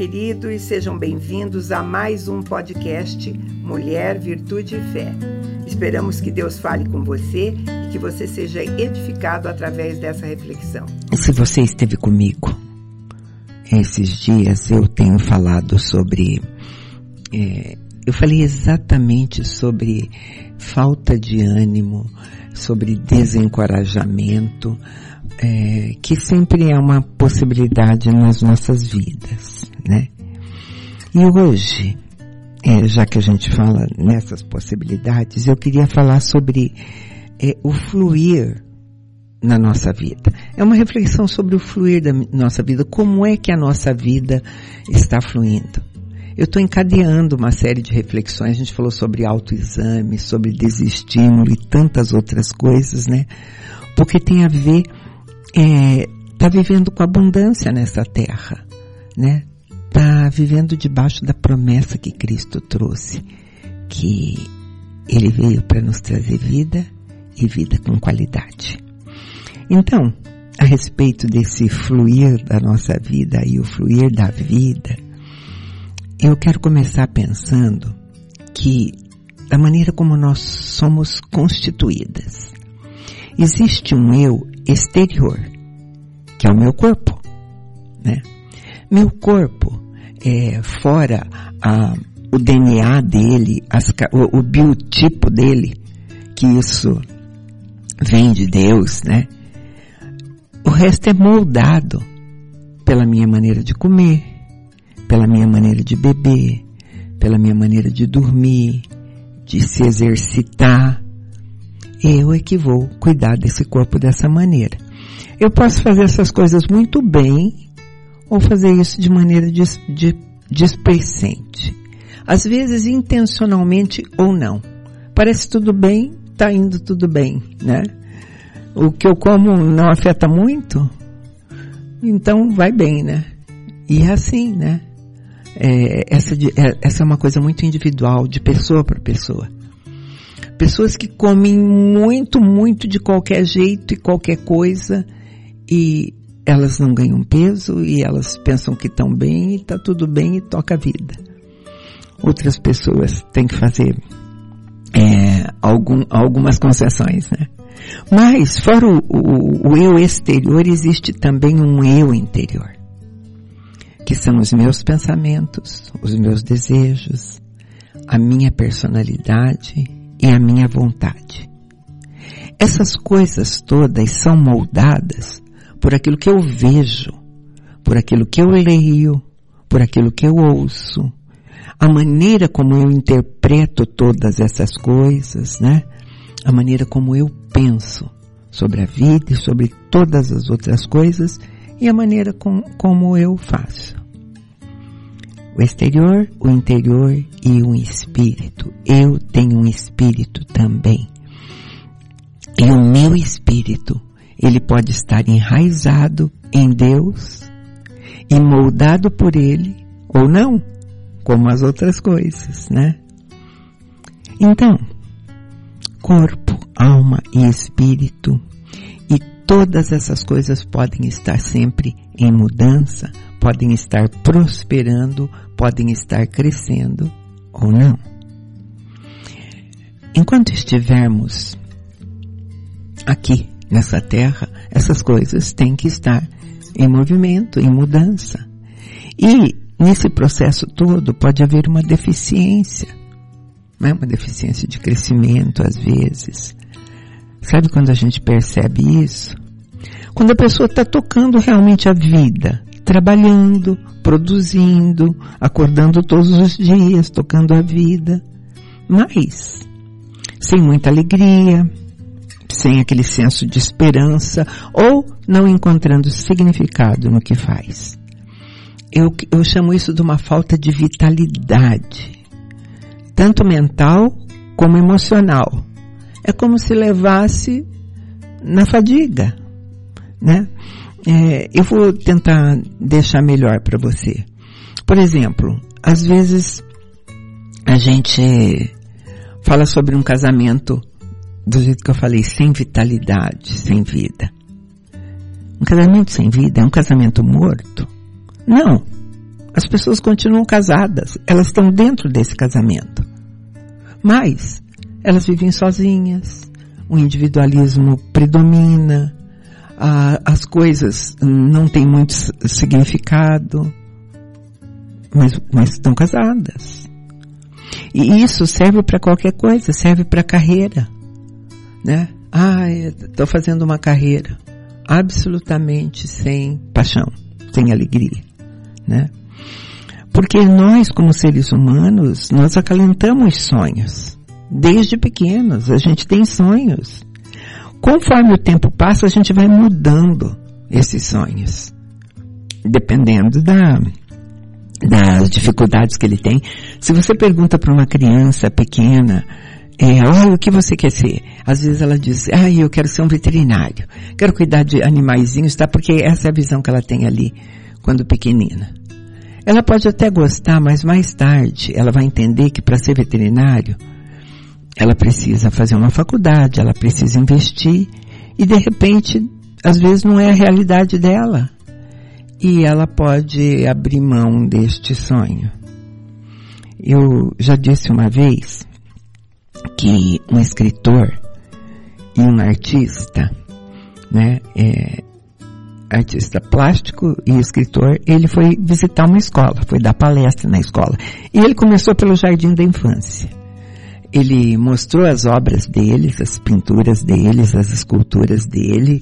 Queridos, sejam bem-vindos a mais um podcast Mulher, Virtude e Fé. Esperamos que Deus fale com você e que você seja edificado através dessa reflexão. Se você esteve comigo esses dias, eu tenho falado sobre. É, eu falei exatamente sobre falta de ânimo, sobre desencorajamento, é, que sempre é uma possibilidade nas nossas vidas, né? E hoje, é, já que a gente fala nessas possibilidades, eu queria falar sobre é, o fluir na nossa vida. É uma reflexão sobre o fluir da nossa vida. Como é que a nossa vida está fluindo? Eu estou encadeando uma série de reflexões. A gente falou sobre autoexame, sobre desestímulo e tantas outras coisas, né? Porque tem a ver, é, tá vivendo com abundância nessa terra, né? Tá vivendo debaixo da promessa que Cristo trouxe, que Ele veio para nos trazer vida e vida com qualidade. Então, a respeito desse fluir da nossa vida e o fluir da vida, eu quero começar pensando que da maneira como nós somos constituídas, existe um eu exterior, que é o meu corpo, né? Meu corpo é fora a, o DNA dele, as, o, o biotipo dele, que isso vem de Deus, né? O resto é moldado pela minha maneira de comer, pela minha maneira de beber, pela minha maneira de dormir, de se exercitar. Eu é que vou cuidar desse corpo dessa maneira. Eu posso fazer essas coisas muito bem ou fazer isso de maneira dis, de, displicente. Às vezes intencionalmente ou não. Parece tudo bem, tá indo tudo bem, né? O que eu como não afeta muito, então vai bem, né? E é assim, né? É, essa, é, essa é uma coisa muito individual, de pessoa para pessoa. Pessoas que comem muito, muito de qualquer jeito e qualquer coisa e elas não ganham peso e elas pensam que estão bem e está tudo bem e toca a vida. Outras pessoas têm que fazer é, algum, algumas concessões, né? Mas, fora o, o, o eu exterior, existe também um eu interior que são os meus pensamentos, os meus desejos, a minha personalidade e a minha vontade. Essas coisas todas são moldadas por aquilo que eu vejo, por aquilo que eu leio, por aquilo que eu ouço, a maneira como eu interpreto todas essas coisas, né? A maneira como eu penso sobre a vida e sobre todas as outras coisas e a maneira com, como eu faço. O exterior, o interior e um espírito. Eu tenho um espírito também. E o meu espírito, ele pode estar enraizado em Deus e moldado por ele ou não, como as outras coisas, né? Então, corpo, alma e espírito e todas essas coisas podem estar sempre em mudança podem estar prosperando, podem estar crescendo ou não. Enquanto estivermos aqui nessa terra, essas coisas têm que estar em movimento, em mudança. E nesse processo todo pode haver uma deficiência, não é uma deficiência de crescimento às vezes. Sabe quando a gente percebe isso? Quando a pessoa está tocando realmente a vida, trabalhando, produzindo, acordando todos os dias, tocando a vida, mas sem muita alegria, sem aquele senso de esperança ou não encontrando significado no que faz. Eu, eu chamo isso de uma falta de vitalidade, tanto mental como emocional. É como se levasse na fadiga, né? É, eu vou tentar deixar melhor para você. Por exemplo, às vezes a gente fala sobre um casamento do jeito que eu falei, sem vitalidade, sem vida. Um casamento sem vida é um casamento morto? Não. As pessoas continuam casadas, elas estão dentro desse casamento. Mas elas vivem sozinhas, o individualismo predomina, a, as coisas não têm muito significado, mas, mas estão casadas. E isso serve para qualquer coisa, serve para carreira, né? Ah, estou fazendo uma carreira absolutamente sem paixão, sem alegria, né? Porque nós, como seres humanos, nós acalentamos sonhos. Desde pequenos, a gente tem sonhos. Conforme o tempo passa, a gente vai mudando esses sonhos. Dependendo da, das dificuldades que ele tem. Se você pergunta para uma criança pequena, é, olha, o que você quer ser? Às vezes ela diz, ah, eu quero ser um veterinário. Quero cuidar de animaizinhos, tá? Porque essa é a visão que ela tem ali, quando pequenina. Ela pode até gostar, mas mais tarde ela vai entender que para ser veterinário, ela precisa fazer uma faculdade, ela precisa investir e de repente, às vezes não é a realidade dela. E ela pode abrir mão deste sonho. Eu já disse uma vez que um escritor e um artista, né, é, artista plástico e escritor, ele foi visitar uma escola, foi dar palestra na escola. E ele começou pelo jardim da infância. Ele mostrou as obras deles, as pinturas deles, as esculturas dele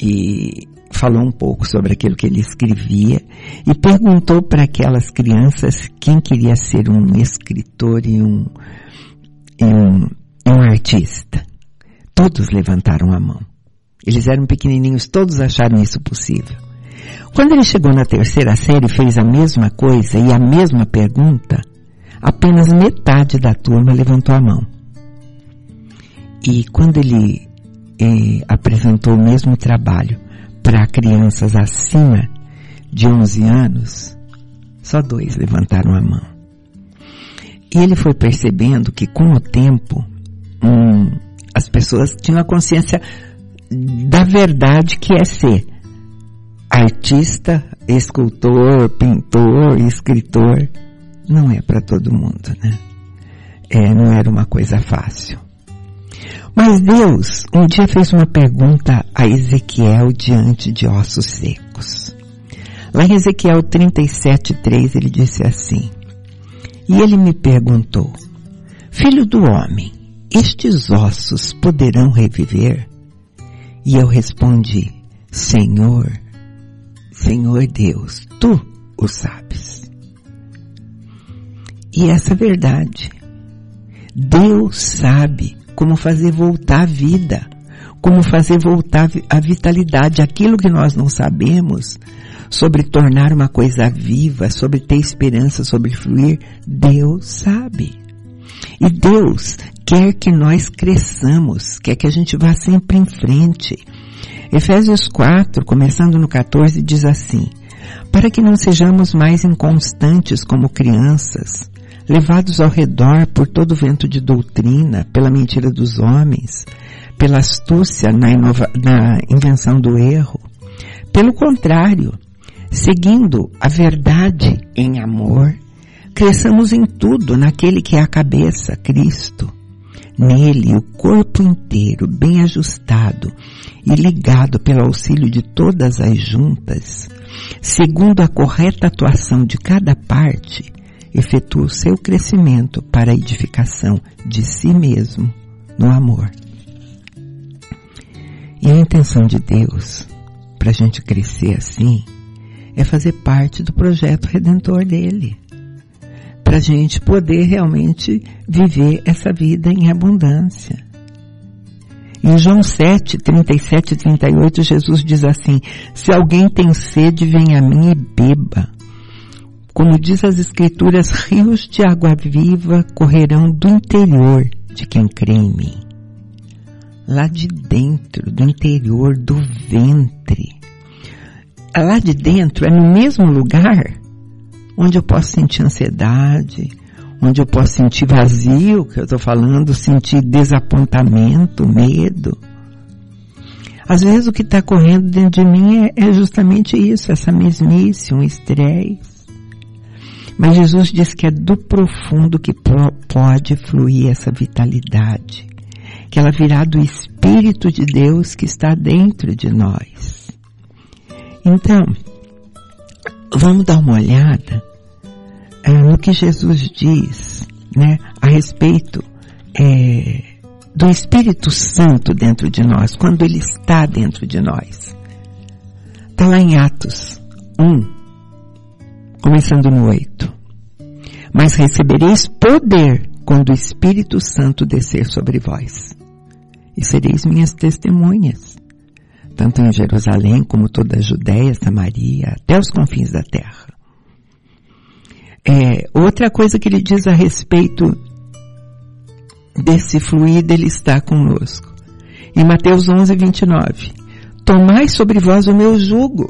e falou um pouco sobre aquilo que ele escrevia e perguntou para aquelas crianças quem queria ser um escritor e um, e um, um artista. Todos levantaram a mão. Eles eram pequenininhos, todos acharam isso possível. Quando ele chegou na terceira série e fez a mesma coisa e a mesma pergunta, apenas metade da turma levantou a mão. E quando ele eh, apresentou o mesmo trabalho para crianças acima de 11 anos, só dois levantaram a mão. E ele foi percebendo que com o tempo, hum, as pessoas tinham a consciência da verdade que é ser artista, escultor, pintor, escritor. Não é para todo mundo, né? É, não era uma coisa fácil. Mas Deus um dia fez uma pergunta a Ezequiel diante de ossos secos. Lá em Ezequiel 37:3 ele disse assim: E ele me perguntou: Filho do homem, estes ossos poderão reviver? E eu respondi, Senhor, Senhor Deus, tu o sabes. E essa é verdade. Deus sabe como fazer voltar a vida, como fazer voltar a vitalidade, aquilo que nós não sabemos sobre tornar uma coisa viva, sobre ter esperança, sobre fluir, Deus sabe. E Deus quer que nós cresçamos, quer que a gente vá sempre em frente. Efésios 4, começando no 14, diz assim, para que não sejamos mais inconstantes como crianças, levados ao redor por todo vento de doutrina, pela mentira dos homens, pela astúcia na, inova, na invenção do erro. Pelo contrário, seguindo a verdade em amor, cresçamos em tudo naquele que é a cabeça, Cristo Nele, o corpo inteiro, bem ajustado e ligado pelo auxílio de todas as juntas, segundo a correta atuação de cada parte, efetua o seu crescimento para a edificação de si mesmo no amor. E a intenção de Deus para a gente crescer assim é fazer parte do projeto redentor dele para a gente poder realmente viver essa vida em abundância. Em João 7, 37 e 38, Jesus diz assim, se alguém tem sede, venha a mim e beba. Como diz as escrituras, rios de água viva correrão do interior de quem crê em mim. Lá de dentro, do interior do ventre. Lá de dentro é no mesmo lugar onde eu posso sentir ansiedade, onde eu posso sentir vazio, que eu estou falando, sentir desapontamento, medo. Às vezes o que está correndo dentro de mim é, é justamente isso, essa mesmice, um estresse. Mas Jesus diz que é do profundo que pode fluir essa vitalidade, que ela virá do Espírito de Deus que está dentro de nós. Então, vamos dar uma olhada é, no que Jesus diz, né, a respeito é, do Espírito Santo dentro de nós, quando ele está dentro de nós. Está lá em Atos 1, começando no 8. Mas recebereis poder quando o Espírito Santo descer sobre vós. E sereis minhas testemunhas, tanto em Jerusalém como toda a Judéia, Samaria, até os confins da terra. É, outra coisa que ele diz a respeito desse fluido ele está conosco. Em Mateus 11, 29. Tomai sobre vós o meu jugo.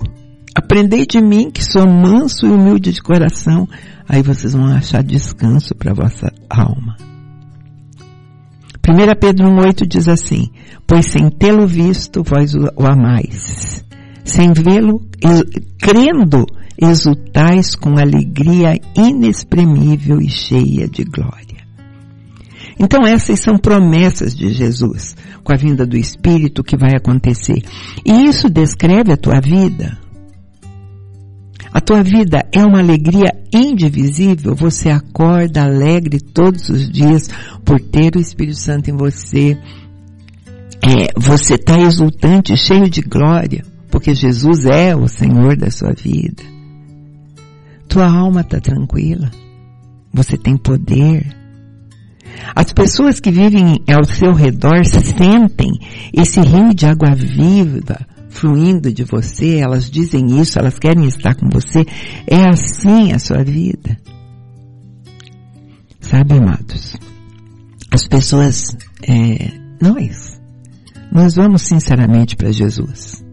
Aprendei de mim que sou manso e humilde de coração. Aí vocês vão achar descanso para vossa alma. 1 Pedro 1,8 diz assim, pois sem tê-lo visto, vós o amais. Sem vê-lo, crendo, exultais com alegria inexprimível e cheia de glória. Então essas são promessas de Jesus com a vinda do Espírito que vai acontecer. E isso descreve a tua vida. A tua vida é uma alegria indivisível. Você acorda alegre todos os dias por ter o Espírito Santo em você. É, você está exultante, cheio de glória, porque Jesus é o Senhor da sua vida. Tua alma está tranquila. Você tem poder. As pessoas que vivem ao seu redor sentem esse rio de água viva fluindo de você, elas dizem isso, elas querem estar com você. É assim a sua vida. Sabe, amados? As pessoas, é, nós, nós vamos sinceramente para Jesus.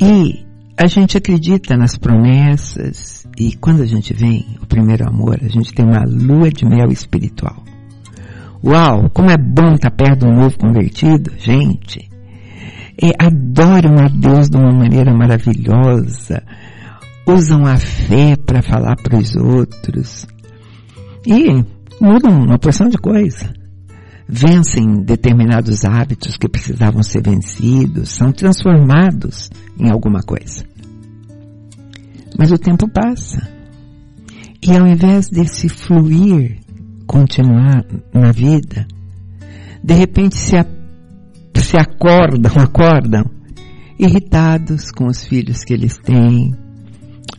E a gente acredita nas promessas e quando a gente vem, o primeiro amor, a gente tem uma lua de mel espiritual. Uau, como é bom estar perto do novo convertido, gente. É, adoram a Deus de uma maneira maravilhosa. Usam a fé para falar para os outros. E mudam uma porção de coisa. Vencem determinados hábitos que precisavam ser vencidos, são transformados em alguma coisa. Mas o tempo passa. E ao invés desse fluir continuar na vida, de repente se, se acordam, acordam, irritados com os filhos que eles têm,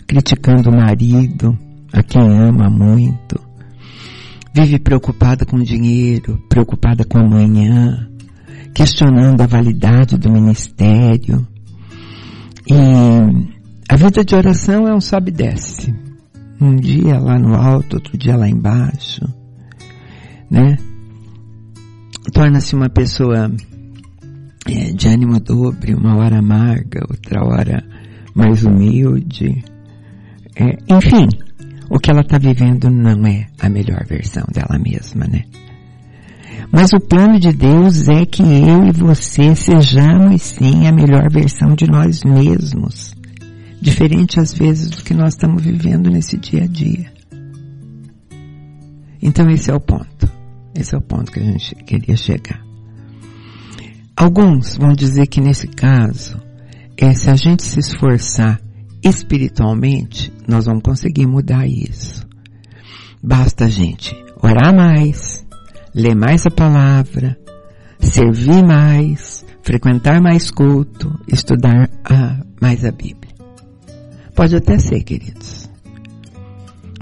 criticando o marido, a quem ama muito, vive preocupada com o dinheiro, preocupada com amanhã, questionando a validade do ministério. E a vida de oração é um sobe e desce. Um dia lá no alto, outro dia lá embaixo né? Torna-se uma pessoa é, de ânimo dobre, uma hora amarga, outra hora mais humilde. É, enfim, o que ela está vivendo não é a melhor versão dela mesma, né? Mas o plano de Deus é que eu e você sejamos sim a melhor versão de nós mesmos. Diferente às vezes do que nós estamos vivendo nesse dia a dia. Então esse é o ponto. Esse é o ponto que a gente queria chegar. Alguns vão dizer que nesse caso, é, se a gente se esforçar espiritualmente, nós vamos conseguir mudar isso. Basta a gente orar mais, ler mais a palavra, servir mais, frequentar mais culto, estudar a, mais a Bíblia. Pode até ser, queridos.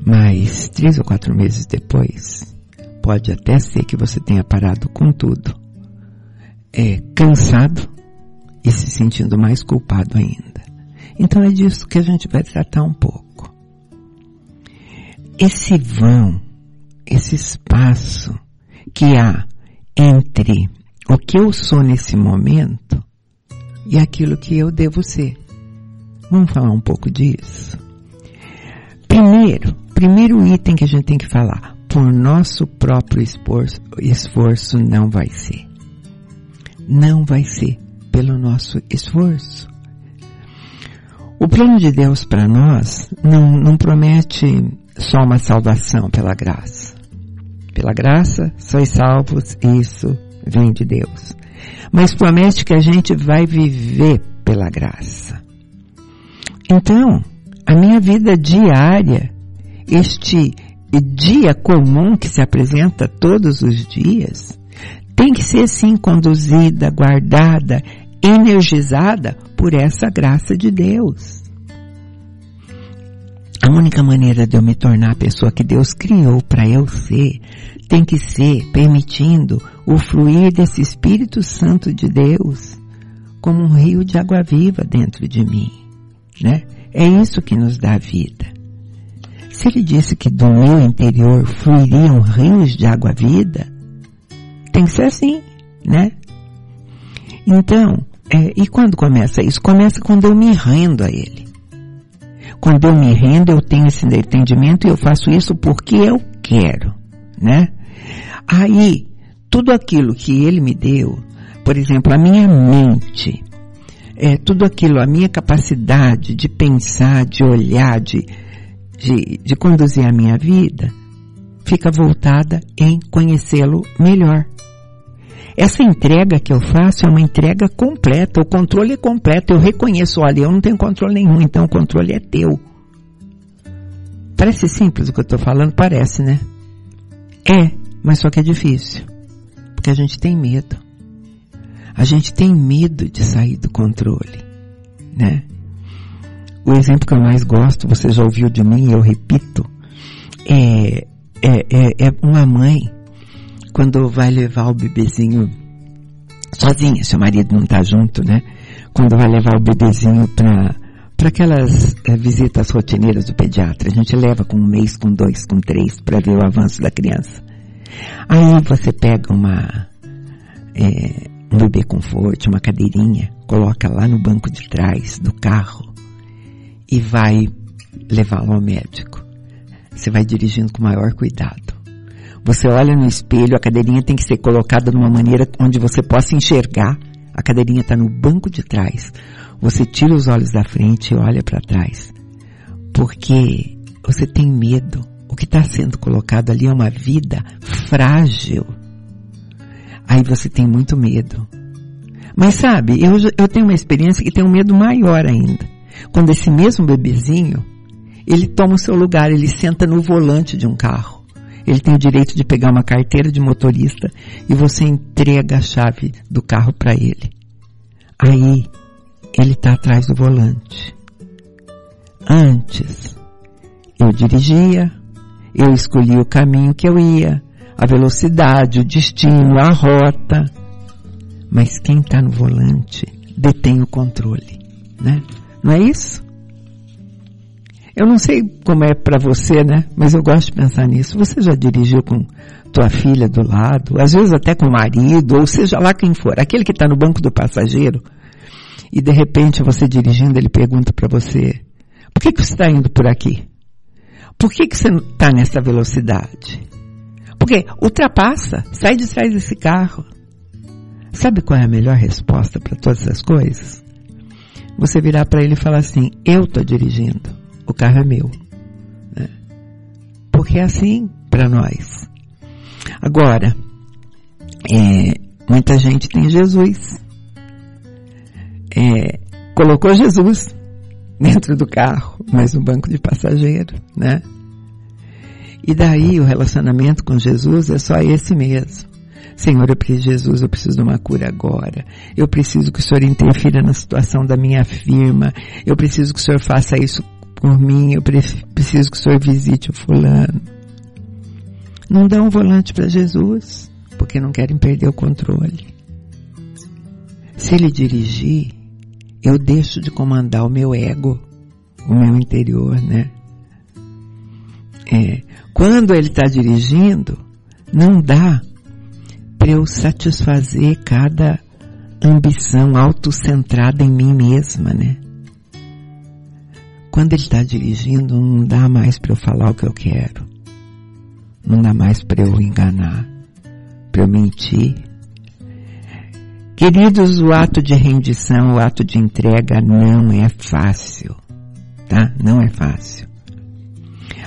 Mas três ou quatro meses depois, pode até ser que você tenha parado com tudo, é cansado e se sentindo mais culpado ainda. Então é disso que a gente vai tratar um pouco. Esse vão, esse espaço que há entre o que eu sou nesse momento e aquilo que eu devo ser. Vamos falar um pouco disso? Primeiro, primeiro item que a gente tem que falar por nosso próprio esforço, esforço não vai ser. Não vai ser pelo nosso esforço. O plano de Deus para nós não, não promete só uma salvação pela graça. Pela graça, sois salvos, isso vem de Deus. Mas promete que a gente vai viver pela graça. Então, a minha vida diária, este dia comum que se apresenta todos os dias, tem que ser sim conduzida, guardada, energizada por essa graça de Deus. A única maneira de eu me tornar a pessoa que Deus criou para eu ser tem que ser permitindo o fluir desse Espírito Santo de Deus como um rio de água viva dentro de mim, né? É isso que nos dá vida. Se ele disse que do meu interior fluiriam rios de água vida, tem que ser assim, né? Então, é, e quando começa isso? Começa quando eu me rendo a ele. Quando eu me rendo, eu tenho esse entendimento e eu faço isso porque eu quero, né? Aí, tudo aquilo que ele me deu, por exemplo, a minha mente, é, tudo aquilo, a minha capacidade de pensar, de olhar, de, de, de conduzir a minha vida, fica voltada em conhecê-lo melhor. Essa entrega que eu faço é uma entrega completa, o controle é completo. Eu reconheço, olha, eu não tenho controle nenhum, então o controle é teu. Parece simples o que eu estou falando? Parece, né? É, mas só que é difícil. Porque a gente tem medo. A gente tem medo de sair do controle, né? O exemplo que eu mais gosto, você já ouviu de mim, eu repito, é, é, é, é uma mãe quando vai levar o bebezinho sozinha, seu marido não está junto, né? Quando vai levar o bebezinho para para aquelas é, visitas rotineiras do pediatra, a gente leva com um mês, com dois, com três, para ver o avanço da criança. Aí você pega uma é, um bebê conforto, uma cadeirinha, coloca lá no banco de trás do carro e vai levá-lo ao médico. Você vai dirigindo com maior cuidado. Você olha no espelho, a cadeirinha tem que ser colocada de uma maneira onde você possa enxergar. A cadeirinha está no banco de trás. Você tira os olhos da frente e olha para trás. Porque você tem medo. O que está sendo colocado ali é uma vida frágil. Aí você tem muito medo. Mas sabe, eu, eu tenho uma experiência que tem um medo maior ainda. Quando esse mesmo bebezinho, ele toma o seu lugar, ele senta no volante de um carro. Ele tem o direito de pegar uma carteira de motorista e você entrega a chave do carro para ele. Aí, ele está atrás do volante. Antes, eu dirigia, eu escolhia o caminho que eu ia, a velocidade, o destino, a rota. Mas quem está no volante detém o controle, né? Não é isso? Eu não sei como é para você, né? Mas eu gosto de pensar nisso. Você já dirigiu com tua filha do lado, às vezes até com o marido, ou seja lá quem for, aquele que está no banco do passageiro, e de repente você dirigindo, ele pergunta para você, por que, que você está indo por aqui? Por que, que você está nessa velocidade? Porque ultrapassa, sai de trás desse carro. Sabe qual é a melhor resposta para todas essas coisas? Você virar para ele e falar assim, eu estou dirigindo o carro é meu. Né? Porque é assim para nós. Agora, é, muita gente tem Jesus. É, colocou Jesus dentro do carro, mas no banco de passageiro, né? E daí o relacionamento com Jesus é só esse mesmo. Senhor, eu preciso de Jesus, eu preciso de uma cura agora. Eu preciso que o Senhor interfira na situação da minha firma. Eu preciso que o Senhor faça isso por mim, eu preciso que o Senhor visite o fulano. Não dá um volante para Jesus, porque não querem perder o controle. Se ele dirigir, eu deixo de comandar o meu ego, o meu interior, né? É, quando ele está dirigindo, não dá para eu satisfazer cada ambição autocentrada em mim mesma, né? Quando ele está dirigindo, não dá mais para eu falar o que eu quero. não dá mais para eu enganar, para eu mentir. Queridos, o ato de rendição, o ato de entrega não é fácil, tá? Não é fácil.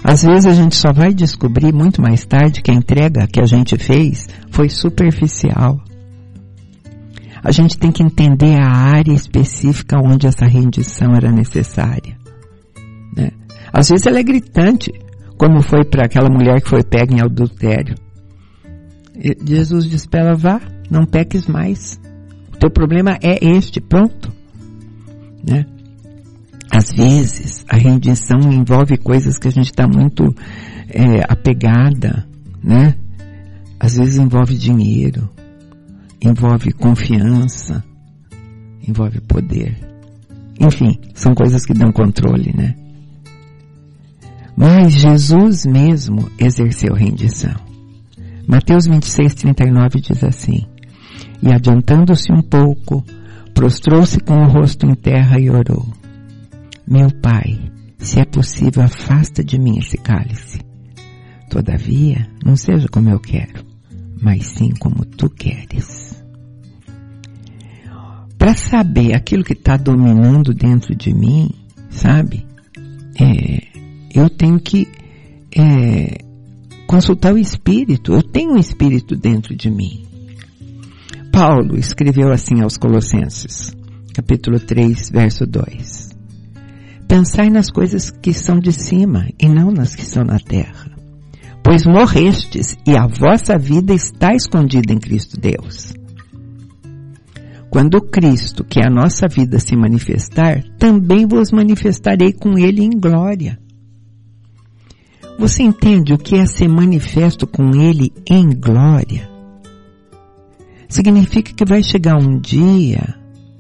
Às vezes a gente só vai descobrir muito mais tarde que a entrega que a gente fez foi superficial. A gente tem que entender a área específica onde essa rendição era necessária. Às vezes ela é gritante, como foi para aquela mulher que foi pega em adultério. E Jesus disse para ela, vá, não peques mais. O teu problema é este, pronto. Né? Às vezes, a rendição envolve coisas que a gente está muito é, apegada, né? Às vezes envolve dinheiro, envolve confiança, envolve poder. Enfim, são coisas que dão controle, né? Mas Jesus mesmo exerceu rendição. Mateus 26, 39 diz assim, E adiantando-se um pouco, prostrou-se com o rosto em terra e orou. Meu Pai, se é possível, afasta de mim esse cálice. Todavia, não seja como eu quero, mas sim como tu queres. Para saber aquilo que está dominando dentro de mim, sabe? Eu tenho que é, consultar o Espírito. Eu tenho um Espírito dentro de mim. Paulo escreveu assim aos Colossenses, capítulo 3, verso 2. Pensai nas coisas que são de cima e não nas que são na terra. Pois morrestes e a vossa vida está escondida em Cristo Deus. Quando Cristo, que é a nossa vida, se manifestar, também vos manifestarei com Ele em glória. Você entende o que é ser manifesto com Ele em glória? Significa que vai chegar um dia,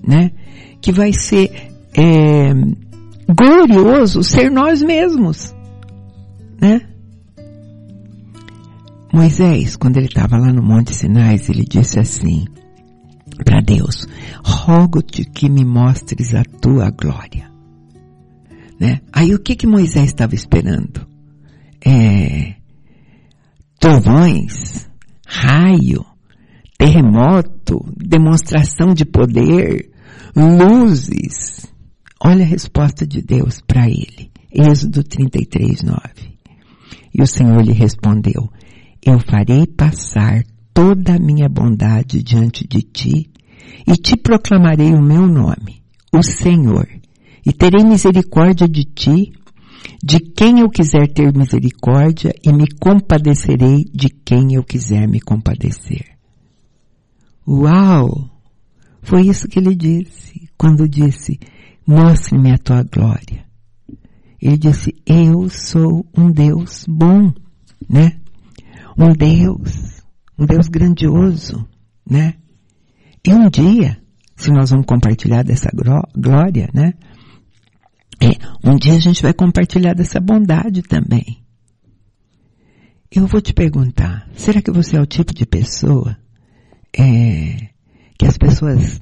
né, que vai ser é, glorioso ser nós mesmos, né? Moisés, quando ele estava lá no Monte Sinais, ele disse assim para Deus: Rogo-te que me mostres a tua glória. Né? Aí o que que Moisés estava esperando? É, trovões, raio, terremoto, demonstração de poder, luzes. Olha a resposta de Deus para ele. Êxodo 33, 9. E o Senhor lhe respondeu, eu farei passar toda a minha bondade diante de ti e te proclamarei o meu nome, o Senhor, e terei misericórdia de ti de quem eu quiser ter misericórdia e me compadecerei de quem eu quiser me compadecer. Uau! Foi isso que ele disse quando disse, mostre-me a tua glória. Ele disse, eu sou um Deus bom, né? Um Deus, um Deus grandioso, né? E um dia, se nós vamos compartilhar dessa glória, né? É, um dia a gente vai compartilhar dessa bondade também. Eu vou te perguntar, será que você é o tipo de pessoa é, que as pessoas,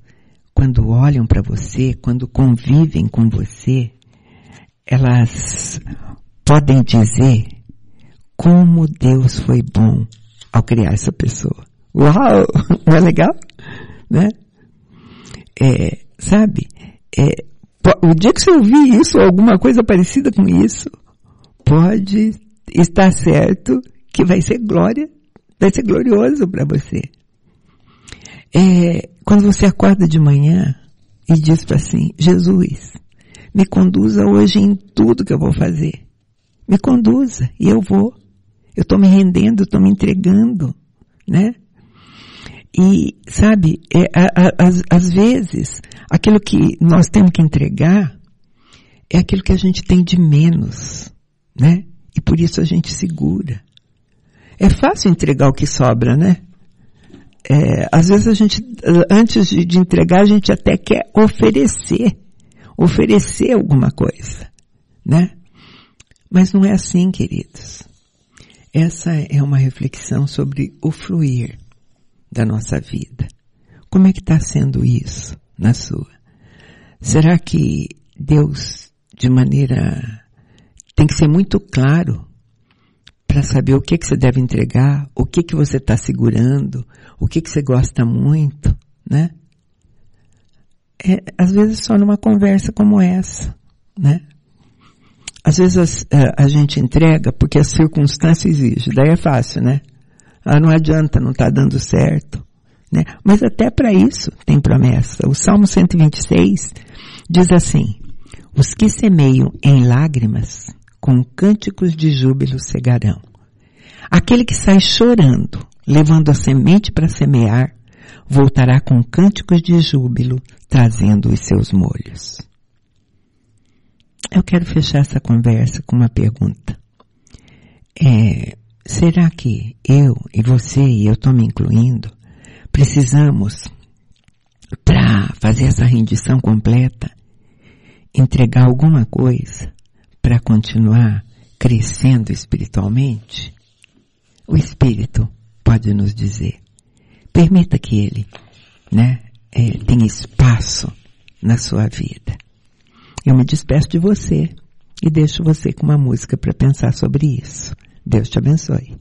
quando olham para você, quando convivem com você, elas podem dizer como Deus foi bom ao criar essa pessoa. Uau! Não é legal? Né? É, sabe? É, o dia que você ouvir isso, ou alguma coisa parecida com isso, pode estar certo que vai ser glória, vai ser glorioso para você. É, quando você acorda de manhã e diz assim, Jesus, me conduza hoje em tudo que eu vou fazer. Me conduza e eu vou. Eu estou me rendendo, estou me entregando, né? E, sabe, é, às vezes, aquilo que nós temos que entregar é aquilo que a gente tem de menos, né? E por isso a gente segura. É fácil entregar o que sobra, né? É, às vezes a gente, antes de, de entregar, a gente até quer oferecer, oferecer alguma coisa, né? Mas não é assim, queridos. Essa é uma reflexão sobre o fluir da nossa vida. Como é que está sendo isso na sua? Será que Deus, de maneira, tem que ser muito claro para saber o que, que você deve entregar, o que, que você está segurando, o que, que você gosta muito, né? É, às vezes só numa conversa como essa, né? Às vezes a, é, a gente entrega porque a circunstância exige, daí é fácil, né? Ah, não adianta, não está dando certo. Né? Mas até para isso tem promessa. O Salmo 126 diz assim, os que semeiam em lágrimas, com cânticos de júbilo cegarão. Aquele que sai chorando, levando a semente para semear, voltará com cânticos de júbilo, trazendo os seus molhos. Eu quero fechar essa conversa com uma pergunta. É, será que eu e você, e eu estou me incluindo, precisamos, para fazer essa rendição completa, entregar alguma coisa para continuar crescendo espiritualmente? O Espírito pode nos dizer. Permita que Ele, né, é, tenha espaço na sua vida. Eu me despeço de você e deixo você com uma música para pensar sobre isso. Deus te abençoe.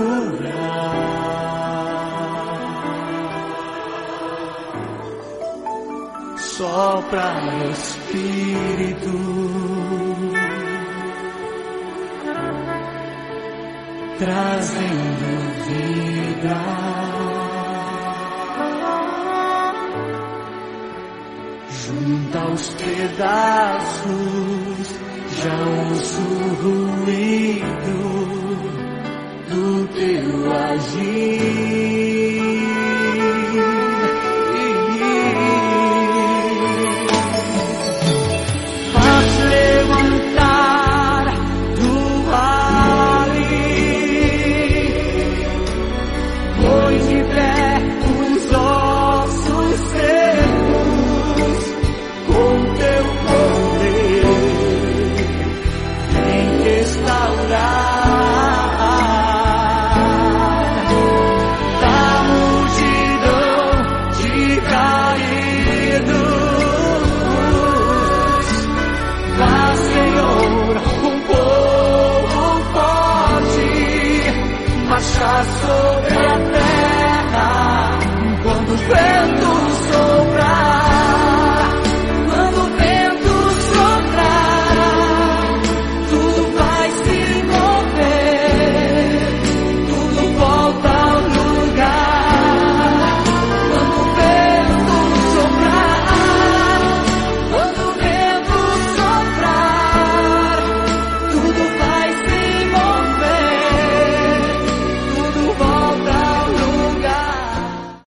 curar. Sopra Espírito. Trazendo vida, junta os pedaços, já ouço ruído do teu agir.